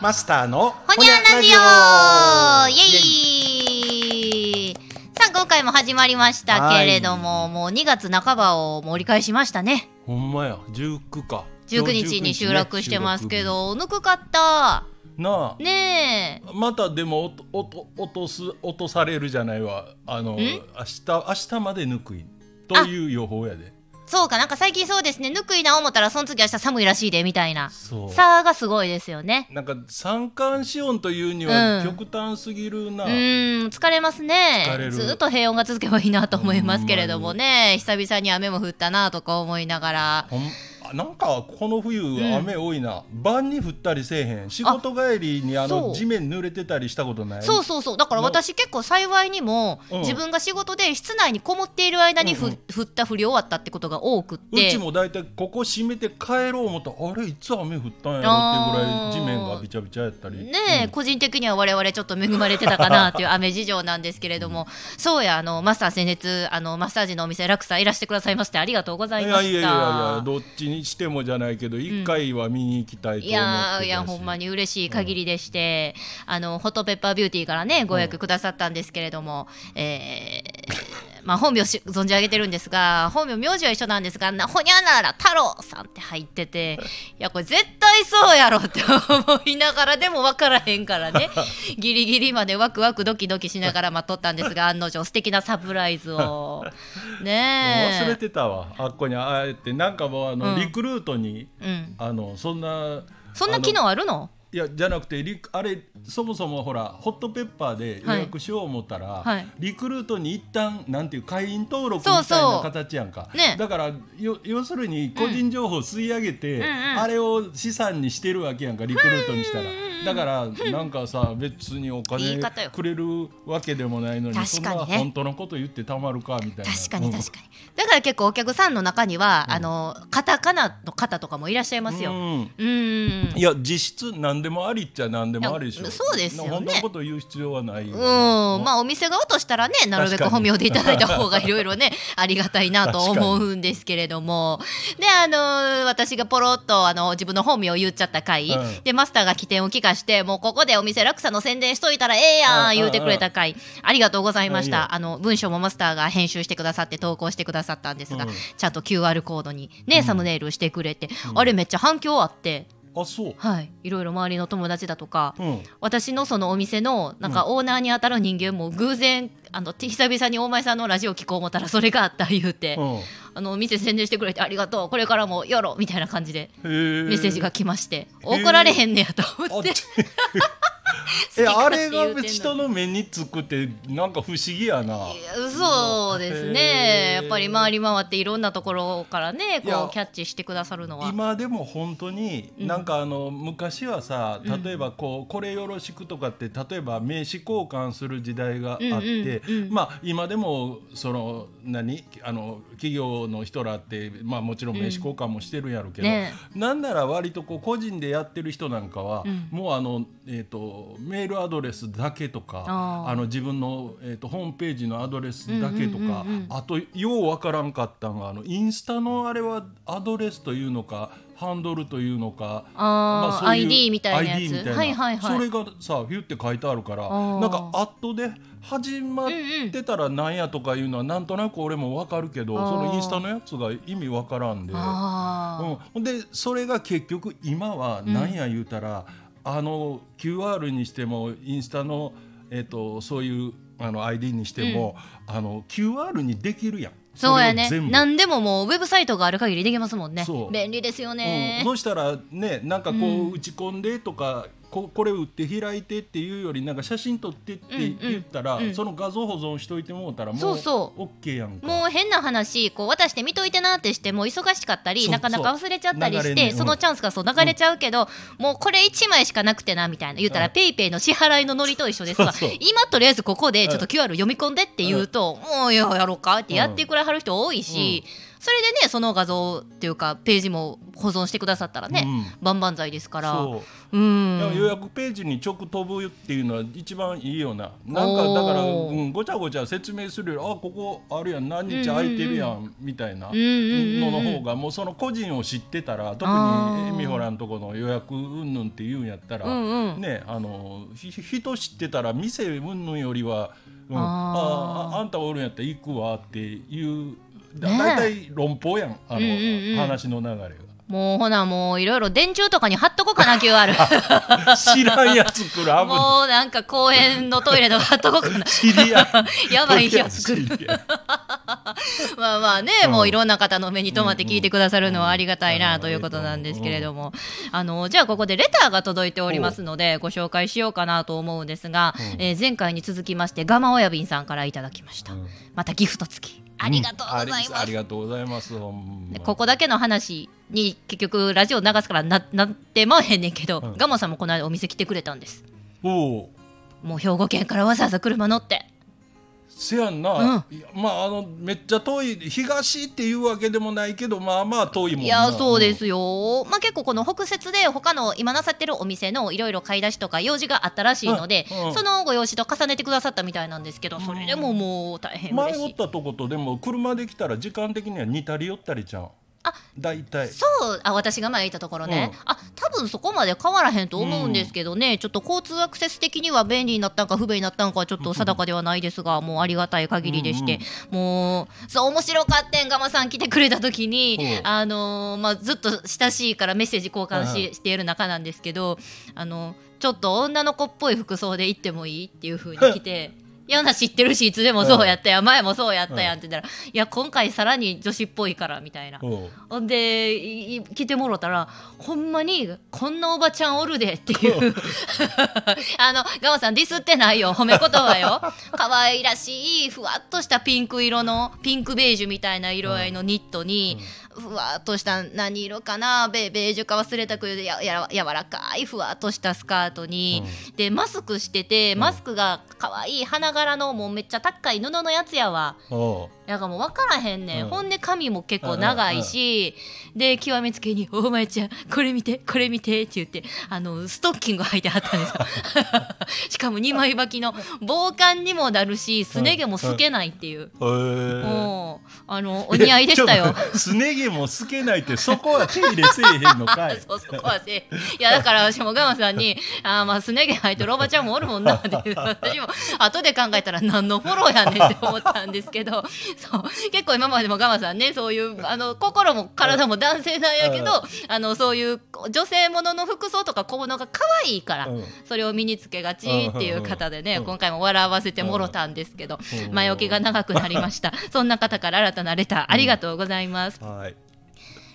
マスターのほにゃラジオ。イエイ。さあ今回も始まりましたけれども、もう2月半ばを盛り返しましたね。ほんまや。19か19日に収録してますけど、ぬくかった。なあ。ねえ。またでもおとおと落とす落とされるじゃないわ。あの明日明日までぬくい。という予報やでそうかなんか最近そうですね。ぬくいな思ったらその次明日寒いらしいでみたいな。差がすごいですよね。なんか三寒四温というにうん。は極端すぎるな、うーん疲れますね。ずっと平穏が続けばいいなと思いますけれどもね。久々に雨も降ったなとか思いながらなんかこの冬雨多いな、晩に降ったりせえへん。仕事帰りにあの地面濡れてたりしたことない？そうそうそう。だから私結構幸いにもうん。自分が仕事で室内にこもっている間にふ、うんうん。降った降り終わったってことが多くっうてちも大体ここ閉めて帰ろう思った。らあれいつ雨降ったんやろっていうぐらい地面がびちゃびちゃやったり。ねえ、個人的には我々ちょっと恵まれてたかなっていう雨事情なんですけれども、そうやあのマスター先日あのマッサージのお店ラクサいらしてくださいましてありがとうございました。いやいやいやいやどっちにしてもじゃないけど一回は見に行きたいと思っていやいやほんまに嬉しい限りでして、あのホットペッパービューティーからねご予約くださったんですけれども、えーまあ本名し存じ上げてるんですが本名名字は一緒なんですがなほにゃなら太郎さんって入ってて いやこれ絶対そうやろって思いながらでも分からへんからね。ギリギリまでワクワクドキドキしながら待っとったんですが 案の定素敵なサプライズを。ねえ。忘れてたわあっこに。あえてなんかもうあの、うん。リクルートにうん、あのそんなそんな機能あるの？いやじゃなくてリクあれそもそもほらホットペッパーで予約しよう思ったら、はい。リクルートに一旦なんていう会員登録みたいな形やんか。ねだからよ要するに個人情報吸い上げて、んうんあれを資産にしてるわけやんかリクルートにしたらだからなんかさ別にお金くれるわけでもないのに確かにね。そんな本当のこと言ってたまるかみたいな。確かに確かに、だから結構お客さんの中には、あのカタカナの方とかもいらっしゃいますよ。ううん。いや実質何でもありっちゃ何でもありでしょ。そうですよね。本当のこと言う必要はないようん、まあお店側としたらねなるべく本名でいただいた方がいろいろね ありがたいなと思うんですけれども。であの私がポロッとあの自分の本名を言っちゃった回、うん。でマスターが起点を聞かしてもうここでお店ラクサの宣伝しといたらええやうんん言うてくれた回。ありがとうございました。あの文章もマスターが編集してくださって投稿してくださったんですが、うん。ちゃんと QR コードにねサムネイルしてくれて、あれめっちゃ反響あって。あそう。はい、いろいろ周りの友達だとか、うん。私のそのお店のなんかオーナーに当たる人間も偶然あの久々に大前さんのラジオ聞こう思ったらそれがあった言うて、うん。あのお店宣伝してくれてありがとうこれからもよろみたいな感じでメメッセージが来まして怒られへんねやと思って。えあれが人の目につくってなんか不思議やな。そうですねぱり回り回っていろんなところからねこうキャッチしてくださるのは。今でも本当にうん。なんかあの昔はさ例えばこうこれよろしくとかって例えば名刺交換する時代があってうんうんうんまあ今でもその何？あの企業の人らってまあもちろん名刺交換もしてるんやろうけどね。なんなら割とこう個人でやってる人なんかはうん。もうあのえーとメールアドレスだけとかあの自分のえーとホームページのアドレスだけとかうんうんうんうんあとようわからんかったんがあのインスタのあれはアドレスというのかハンドルというのかあーそういう ID みたいなや ID つみたいな。はいはいはい。それがさヒュって書いてあるからー。なんか後で始まってたらなんやとかいうのはなんとなく俺もわかるけどあー。そのインスタのやつが意味わからんで。あー。うん、でそれが結局今は何や言うたら、あの QR にしてもインスタの、えっとそういうあの ID にしても、あの QR にできるやん。そうやね。何でももうウェブサイトがある限りできますもんね。便利ですよね。うん、、そしたらねなんかこう、うん。打ち込んでとかここれ打って開いてっていうよりなんか写真撮ってってうんうん。言ったら、うん。その画像保存しといてもうたらもうそうそ OK やんか。もう変な話こう渡して見といてなってしても忙しかったりなかなか忘れちゃったりしてねうん。そのチャンスがそう流れちゃうけど、もうこれ1枚しかなくてなみたいな言ったら、うん。ペイペイの支払いのノリと一緒ですが今とりあえずここでちょっと QR 読み込んでって言うと、もういややろうかってやってくれはる人多いし、それでねその画像っていうかページも保存してくださったらね、うん万々歳ですから。そう。うん。予約ページに直飛ぶっていうのは一番いいよな。なんかだから、うん、ごちゃごちゃ説明するよ。りあここあるやん。何日空いてるやん、みたいなうんうんうんのの方がもうその個人を知ってたら特にエミホラんとこの予約うんぬんって言うんやったら、うんうん。ねあのひ人知ってたら店うんぬんよりは、うん、あああんたおるんやったら行くわっていうだねえ。だいたい論法やん。あの、うんうんうん。話の流れが。もうほなもういろいろ電柱とかに貼っとこうかな QR 知らんやつ来る危ない。もうなんか公園のトイレとか貼っとこうかな。やばいやつ来る。まあまあね、うん。もういろんな方の目に留まって聞いてくださるのはありがたいなうん。ということなんですけれども、あのじゃあここでレターが届いておりますのでご紹介しようかなと思うんですが、うん。えー前回に続きましてガマ親便さんからいただきました、うん。またギフト付きありがとうございます、ありありがとうございます。ほんまここだけの話に結局ラジオ流すからななってまわへんねんけど、うん。ガモさんもこの間お店来てくれたんです。おおもう兵庫県からわざわざ車乗ってせやんな、うん。まああのめっちゃ遠い東っていうわけでもないけどまあまあ遠いもんな。いやそうですよ、まあ、結構この北節で他の今なさってるお店のいろいろ買い出しとか用事があったらしいので、うん。うん。そのご用紙と重ねてくださったみたいなんですけどそれでももう大変嬉しい。前おったとことでも車で来たら時間的には似たり寄ったりちゃう？あ大体。そうあ私が前いたところね、あ多分そこまで変わらへんと思うんですけどね、ちょっと交通アクセス的には便利になったんか不便になったんかはちょっと定かではないですが、もうありがたい限りでして、もうそう面白かってんガマさん来てくれた時に、うん。あのーまあ、ずっと親しいからメッセージ交換し,、うしている中なんですけどあのちょっと女の子っぽい服装で行ってもいいっていう風に来て。いやな知ってるしいつでもそうやったやん前もそうやったやんって言ったら「いや今回さらに女子っぽいから」みたいなほんでいい来てもろたらほんまにこんなおばちゃんおるでっていうあのガマさんディスってないよ褒め言葉よ可愛らしいふわっとしたピンク色のピンクベージュみたいな色合いのニットに、ふわっとした何色かな？ベベージュか忘れたけどやや柔らかいふわっとしたスカートに、でマスクしててマスクが可愛い花柄のもうめっちゃ高い布のやつやわ。おう。だからもう分からへんねん、うん。ほんで髪も結構長いし、で極めつけに「お前ちゃんこれ見てこれ見て」って言ってあのストッキング履いてはったんですよ。しかも2枚履きの防寒にもなるしすね毛も透けないっていう、へえ。もうあのお似合いでしたよ。すね毛も透けないってそこは手入れせえへんのかい。そうそこはせいやだから私もガマさんに「あーまあすね毛履いてるおばちゃんもおるもんな」って私も後で考えたら何のフォローやねんって思ったんですけど そう。結構今までもガマさんねそういうあの心も体も男性なんやけどあのそういう女性ものの服装とか小物が可愛いから、うん。それを身につけがちっていう方でね、うん今回も笑わせてもろたんですけど、うん。前置きが長くなりました。そんな方から新たなレターありがとうございます。はい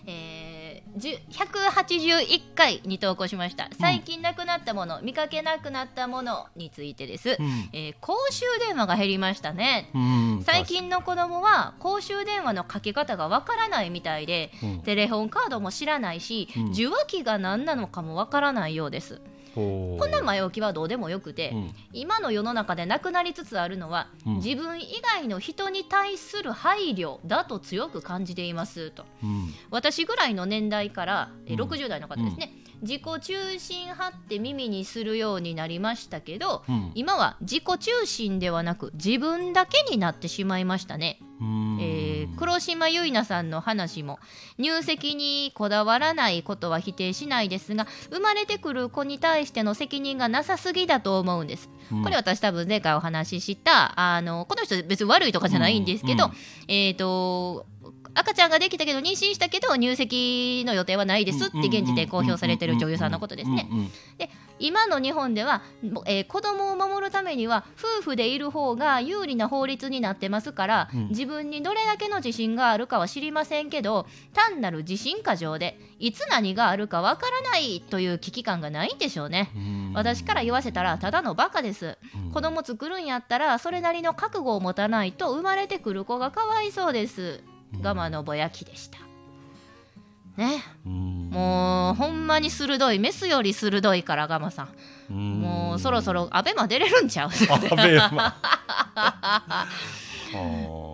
えーじゅ181回に投稿しました。最近なくなったもの、見かけなくなったものについてです、うん。えー公衆電話が減りましたね。うん。最近の子供は公衆電話のかけ方がわからないみたいで、うん。テレホンカードも知らないし、うん。受話器が何なのかもわからないようですここんな前置きはどうでもよくて、うん。今の世の中でなくなりつつあるのは、うん。自分以外の人に対する配慮だと強く感じていますと。うん。私ぐらいの年代から、えうん。60代の方ですね、自己中心派って耳にするようになりましたけど、うん。今は自己中心ではなく自分だけになってしまいましたね、うんえー黒島結菜さんの話も入籍にこだわらないことは否定しないですが生まれてくる子に対しての責任がなさすぎだと思うんです。うん。これ私多分前回お話ししたあのこの人別に悪いとかじゃないんですけど、うん。えっ、と赤ちゃんができたけど妊娠したけど入籍の予定はないですって現時点公表されてる女優さんのことですね。うんうん今の日本では、えー子供を守るためには夫婦でいる方が有利な法律になってますから、うん自分にどれだけの自信があるかは知りませんけど単なる自信過剰でいつ何があるかわからないという危機感がないんでしょうね。うん私から言わせたらただのバカです。うん子供作るんやったらそれなりの覚悟を持たないと生まれてくる子がかわいそうです。ガマのぼやきでした。ね、うんもうほんまに鋭いメスより鋭いからガマさん。うんもうそろそろアベマ出れるんちゃう？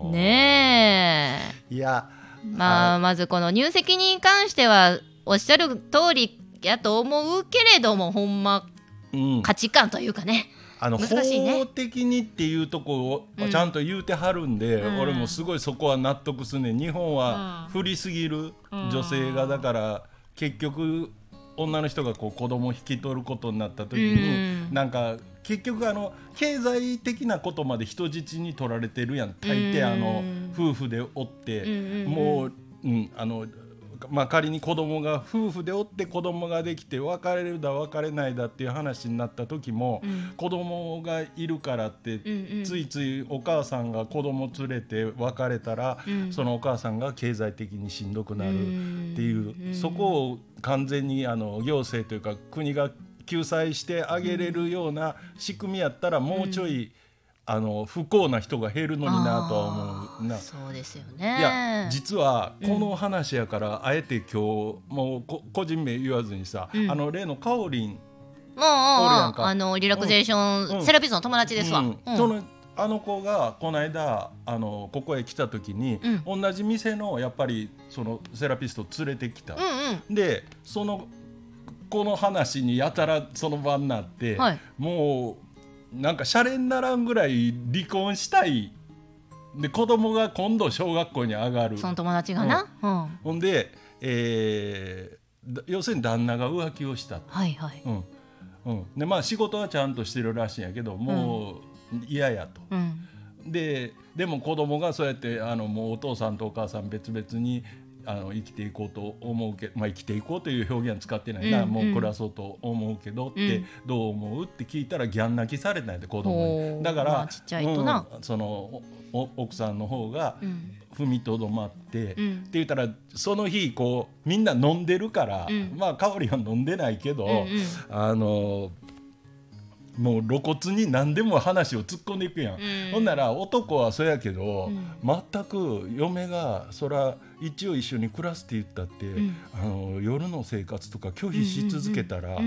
ねいやまあまずこの入籍に関してはおっしゃる通りやと思うけれどもほんまうん、価値観というかねあのね。法的にっていうとこをちゃんと言うてはるんで、うん。俺もすごいそこは納得すんねん。日本は不利すぎる女性がだから結局女の人がこう子供を引き取ることになった時に、うん。なんか結局あの経済的なことまで人質に取られてるやん。大抵あの夫婦でおって、うん。もう、うん、あのまあ、仮に子供が夫婦でおって子供ができて別れるだ別れないだっていう話になった時も、うん。子供がいるからって、うんうん。ついついお母さんが子供連れて別れたら、うん。そのお母さんが経済的にしんどくなるっていう、うん。そこを完全にあの行政というか国が救済してあげれるような仕組みやったらもうちょい、あの不幸な人が減るのになとは思うな。そうですよいやね実はこの話やから、あえて今日もうこ個人名言わずにさ、うん。あの例のカオリン、もうおるやんか。あのリラクゼーション、うん。セラピストの友達ですわ、うん。うん。そのあの子がこの間あのここへ来た時に、同じ店のやっぱりそのセラピスト連れてきた、うんうん。でそのこの話にやたらその場になって、はい。もうなんかシャレにならんぐらい離婚したい。で子供が今度小学校に上がる。その友達がな、うん。ほんで、えーだ要するに旦那が浮気をした、はいはい。うん。うん。でまあ、仕事はちゃんとしてるらしいんやけどもう嫌やと。うん。ででも子供がそうやってあのもうお父さんとお母さん別々にあの生きていこうと思うけまあ、生きていこうという表現は使ってないな、うんもう暮らそうと思うけどって、うん。どう思うって聞いたらギャン泣きされたんやで子供に。だから、まあちっちゃいとな。うんそのおお奥さんの方がうん。踏みとどまって、うん。って言ったらその日こうみんな飲んでるから、うん。まあ香りは飲んでないけど、うんうん。あのもう露骨に何でも話を突っ込んでいくやん、うん。ほんなら男はそうやけど、うん。全く嫁がそら一応一緒に暮らすって言ったって、ん。あの夜の生活とか拒否し続けたら、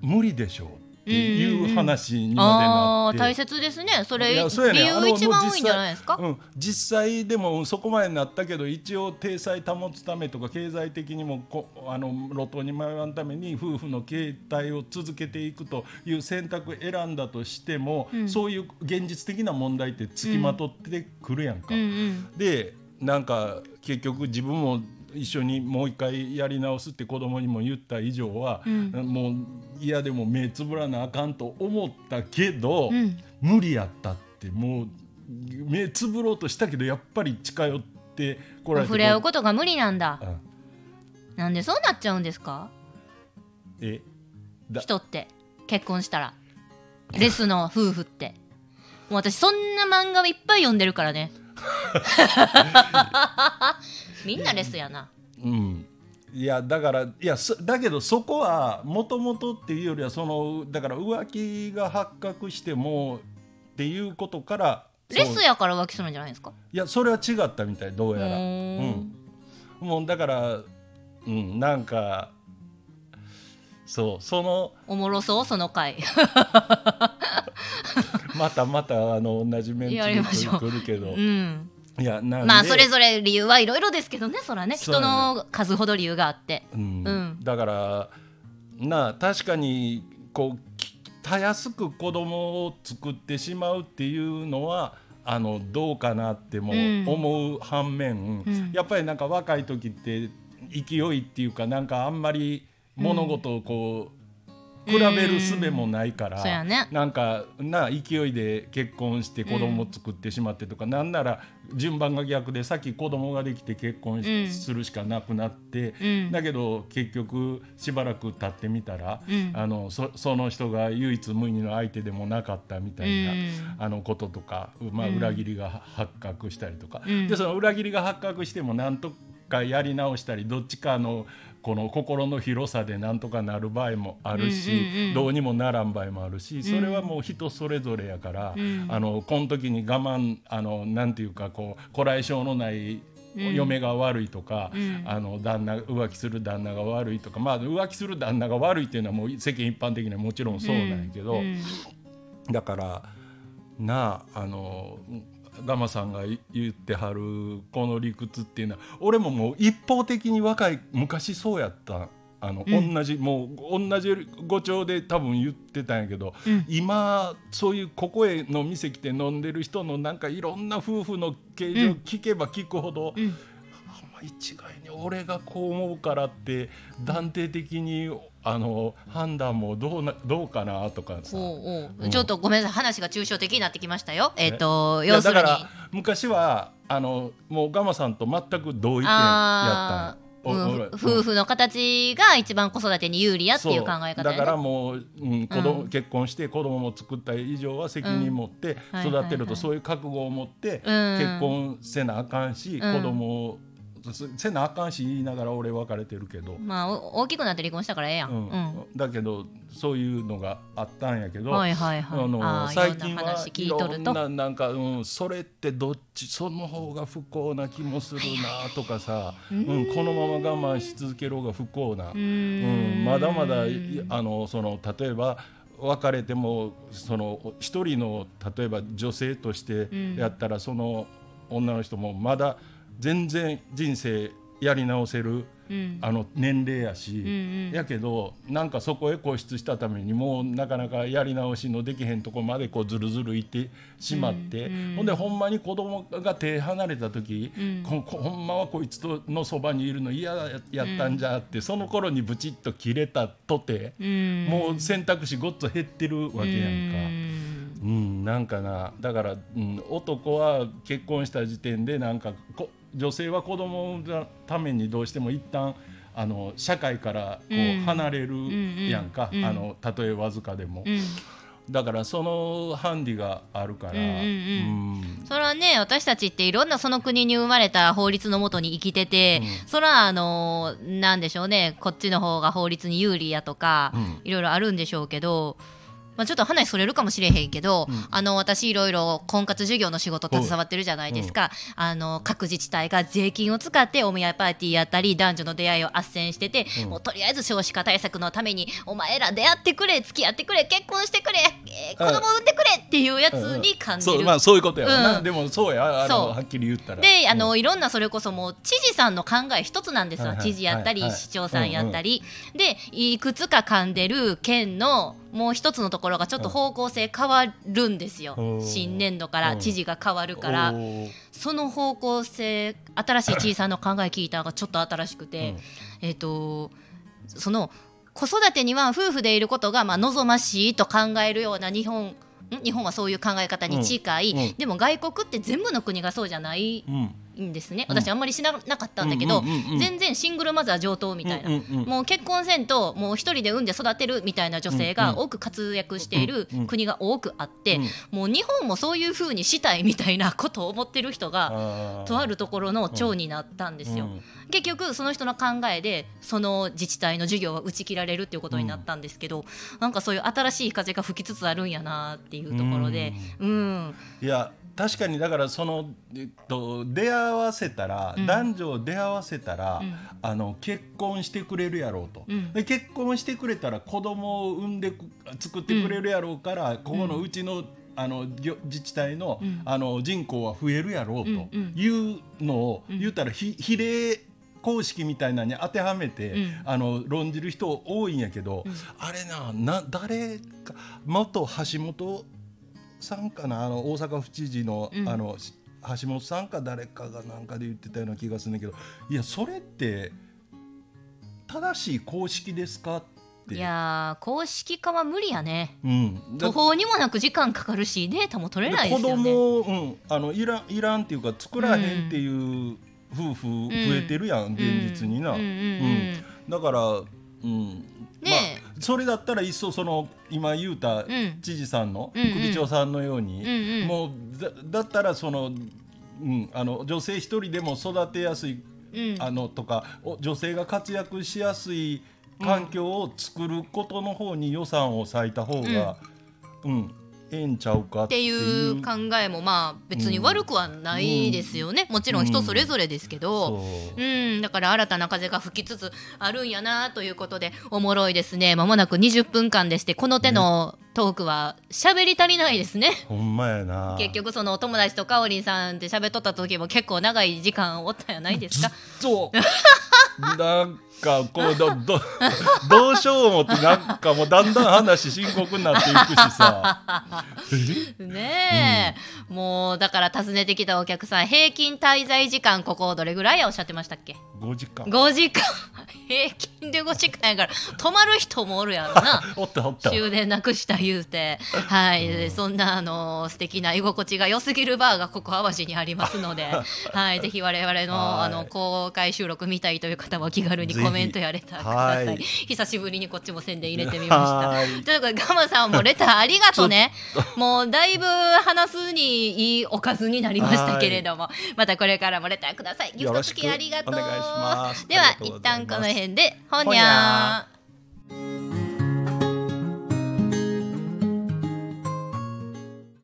無理でしょうっていう話にまであなって。あ大切ですね。それそね理由一番多いんじゃないですか、うん、実際でもそこまでなったけど一応体裁保つためとか経済的にもこあの路頭に迷わんために夫婦の形態を続けていくという選択を選んだとしても、そういう現実的な問題ってつきまとってくるやんか。うんうん。でなんか結局自分も一緒にもう一回やり直すって子供にも言った以上は、うん。もう嫌でも目つぶらなあかんと思ったけど、うん。無理やったってもう目つぶろうとしたけどやっぱり近寄ってこられて触れ合うことが無理なんだ。うんなんでそうなっちゃうんですか？えだ。人って結婚したら。レスの夫婦って。私そんな漫画をいっぱい読んでるからねみんなレスやな。うん。いやだからいやそだけどそこはもともとっていうよりはそのだから浮気が発覚してもっていうことからレスやから浮気するんじゃないですか？いやそれは違ったみたいどうやら。うん。もうだからうんなんかそうそのおもろそう？その回またまたあの同じメンツやりましょう。で来るけど。うん。いやまあそれぞれ理由はいろいろですけどねそらね。人の数ほど理由があって。うん。うん。だからなあ確かにこうきたやすく子供を作ってしまうっていうのはあのどうかなってもうん。思う反面、うん。やっぱりなんか若い時って勢いっていうかなんかあんまり物事をこう、比べる術もないから、ね。なんかな勢いで結婚して子供を作ってしまってとか、なんなら順番が逆で先子供ができて結婚しうんするしかなくなって、うん。だけど結局しばらく経ってみたら、うん。あのそその人が唯一無二の相手でもなかったみたいな、うん。あのこととか、まあ、うん。裏切りが発覚したりとか、うん。でその裏切りが発覚してもなんとかやり直したりどっちかのこの心の広さでなんとかなる場合もあるし、うんうんうん。どうにもならん場合もあるしそれはもう人それぞれやから、うん。あのこの時に我慢あのなんていうかこうこらえ性のないうん嫁が悪いとか、うん。あの旦那浮気する旦那が悪いとかまあ浮気する旦那が悪いっていうのはもう世間一般的にはもちろんそうなんやけど、うん。だからなああのガマさんが言ってはるこの理屈っていうのは俺ももう一方的に若い昔そうやった。あの、うん。同じもう同じ語調で多分言ってたんやけど、うん。今そういうここへの店来て飲んでる人のなんかいろんな夫婦の形状聞けば聞くほど、うん。あんま一概に俺がこう思うからって断定的にあの判断もどうなどうかなとかさ。おうおう。うん。ちょっとごめんなさい話が抽象的になってきましたよ。えっ、といや要するに。だから昔はあのもうガマさんと全く同意見やあったーうん夫婦の形が一番子育てに有利やっていう考え方そうだから。もう、うん。子供うん。結婚して子供も作った以上は責任持ってうん。育てるとそういう覚悟を持ってうん。結婚せなあかんし、うん。子供をせなあかんし言いながら俺別れてるけど、まあお大きくなって離婚したからええやん。ううんん。だけどそういうのがあったんやけど、はいはいはい。あの最近はいろんな話聞いいとると。ろんななんか、うん、それってどっちその方が不幸な気もするなとかさ、うんこのまま我慢し続ける方が不幸な、ううんまだまだいあのその例えば別れてもその一人の例えば女性としてやったら、その女の人もまだ全然人生やり直せるうん。あの年齢やし、うんうん。やけどなんかそこへ固執したためにもうなかなかやり直しのできへんとこまでこうずるずるいってしまって、うんうん。ほんでほんまに子供が手離れた時、うん。ほんまはこいつとのそばにいるの嫌ややったんじゃって、その頃にブチッと切れたとて、うん。もう選択肢ごっつ減ってるわけやんか。うん。うん、なんかなだから、うん、男は結婚した時点でなんかこ女性は子供のためにどうしても一旦あの社会からこう離れるやんか、うん。うん。あのたとえわずかでも、うん。だからそのハンディがあるから、うんうんうん。うん。それはね私たちっていろんなその国に生まれた法律のもとに生きてて、うそれはあのなんでしょうねこっちの方が法律に有利やとか、うん。いろいろあるんでしょうけど。まあ、ちょっと話それるかもしれへんけど、うん。あの私いろいろ婚活事業の仕事携わってるじゃないですか、あの各自治体が税金を使ってお見合いパーティーやったり男女の出会いを斡旋してて、うん。もうとりあえず少子化対策のためにお前ら出会ってくれ付き合ってくれ結婚してくれ、えー子供産んでくれっていうやつに感じる、そうまあそういうことやわな、うん。でもそうやあのそう。はっきり言ったら。であの、うん。いろんなそれこそもう知事さんの考え一つなんですよ、はいはい。知事やったり、はい。はい市長さんやったり、でいくつか噛んでる県のもう一つのところがちょっと方向性変わるんですよ、うん新年度からうん。知事が変わるから、その方向性新しい知事さんの考え聞いたのがちょっと新しくて、えっ、とその子育てには夫婦でいることがまあ望ましいと考えるような日本ん？日本はそういう考え方に近い、でも外国って全部の国がそうじゃない。うんんですね。うん。私あんまり知らなかったんだけど、全然シングルマザー上等みたいな、もう結婚せんともう一人で産んで育てるみたいな女性が多く活躍している国が多くあって、うん。もう日本もそういう風にしたいみたいなことを思ってる人がとあるところの長になったんですよ。うん結局その人の考えでその自治体の授業は打ち切られるっていうことになったんですけど、なんかそういう新しい風が吹きつつあるんやなっていうところで、うん、いや確かにだからその、えっと、出会わせたら、うん。男女を出会わせたら、うん。あの結婚してくれるやろうと、うん。で結婚してくれたら子供を産んでく作ってくれるやろうから、ここのうちのあのぎょ自治体の,、うん。あの人口は増えるやろうというのを、うん。言ったらひ比例公式みたいなのに当てはめて、うん。あの論じる人多いんやけど、うん。あれなな誰か元橋本さんかなあの大阪府知事の,、うん。あのし橋本さんか誰かがなんかで言ってたような気がするんだけどいやそれって正しい公式ですかって。いやー公式化は無理やね。うん、だ途方にもなく時間かかるしデータも取れないです子よね。供を、うん、あのいらんいらんっていうか作らへんっていう夫婦増えてるやん、現実にな、うんうんうんだから、うん。まねあ、それだったらいっそその今言うたうん。知事さんの、うんうん。首長さんのように、うんうん。もうだだったらその、うん、あの女性一人でも育てやすいうん。あのとかお女性が活躍しやすい環境を作ることの方に予算を割いた方が、うんええんちゃうかっってていいうう考えもまあ別に悪くはないですよね、もちろん人それぞれですけど、そううん、だから新たな風が吹きつつあるんやなということでおもろいですね。まもなく20分間でしてこの手のトークは喋り足りないですね。ほんまやな。結局そのお友達とかおりんさんって喋っとった時も結構長い時間おったんやないですか。そうなんかこうどどどうしよう思ってなんかもうだんだん話深刻になっていくしさ。ねえ、もうだから訪ねてきたお客さん平均滞在時間ここどれぐらいやおっしゃってましたっけ？5時間。5時間。平均で5時間やから泊まる人もおるやろな。おったおった。終電なくした言うて。はい、そんなあの素敵な居心地が良すぎるバーがここ淡路にありますので。はい。ぜひ我々のはい。あの公開収録見たいという方は気軽にコメントやレターください。はい。久しぶりにこっちも宣伝入れてみまはい。したということでガマさんもレターありがとうねもうだいぶ話すにいいおかずになりましたけれども。またこれからもレターください。ギフト付きありがとう。では一旦この辺でほにゃー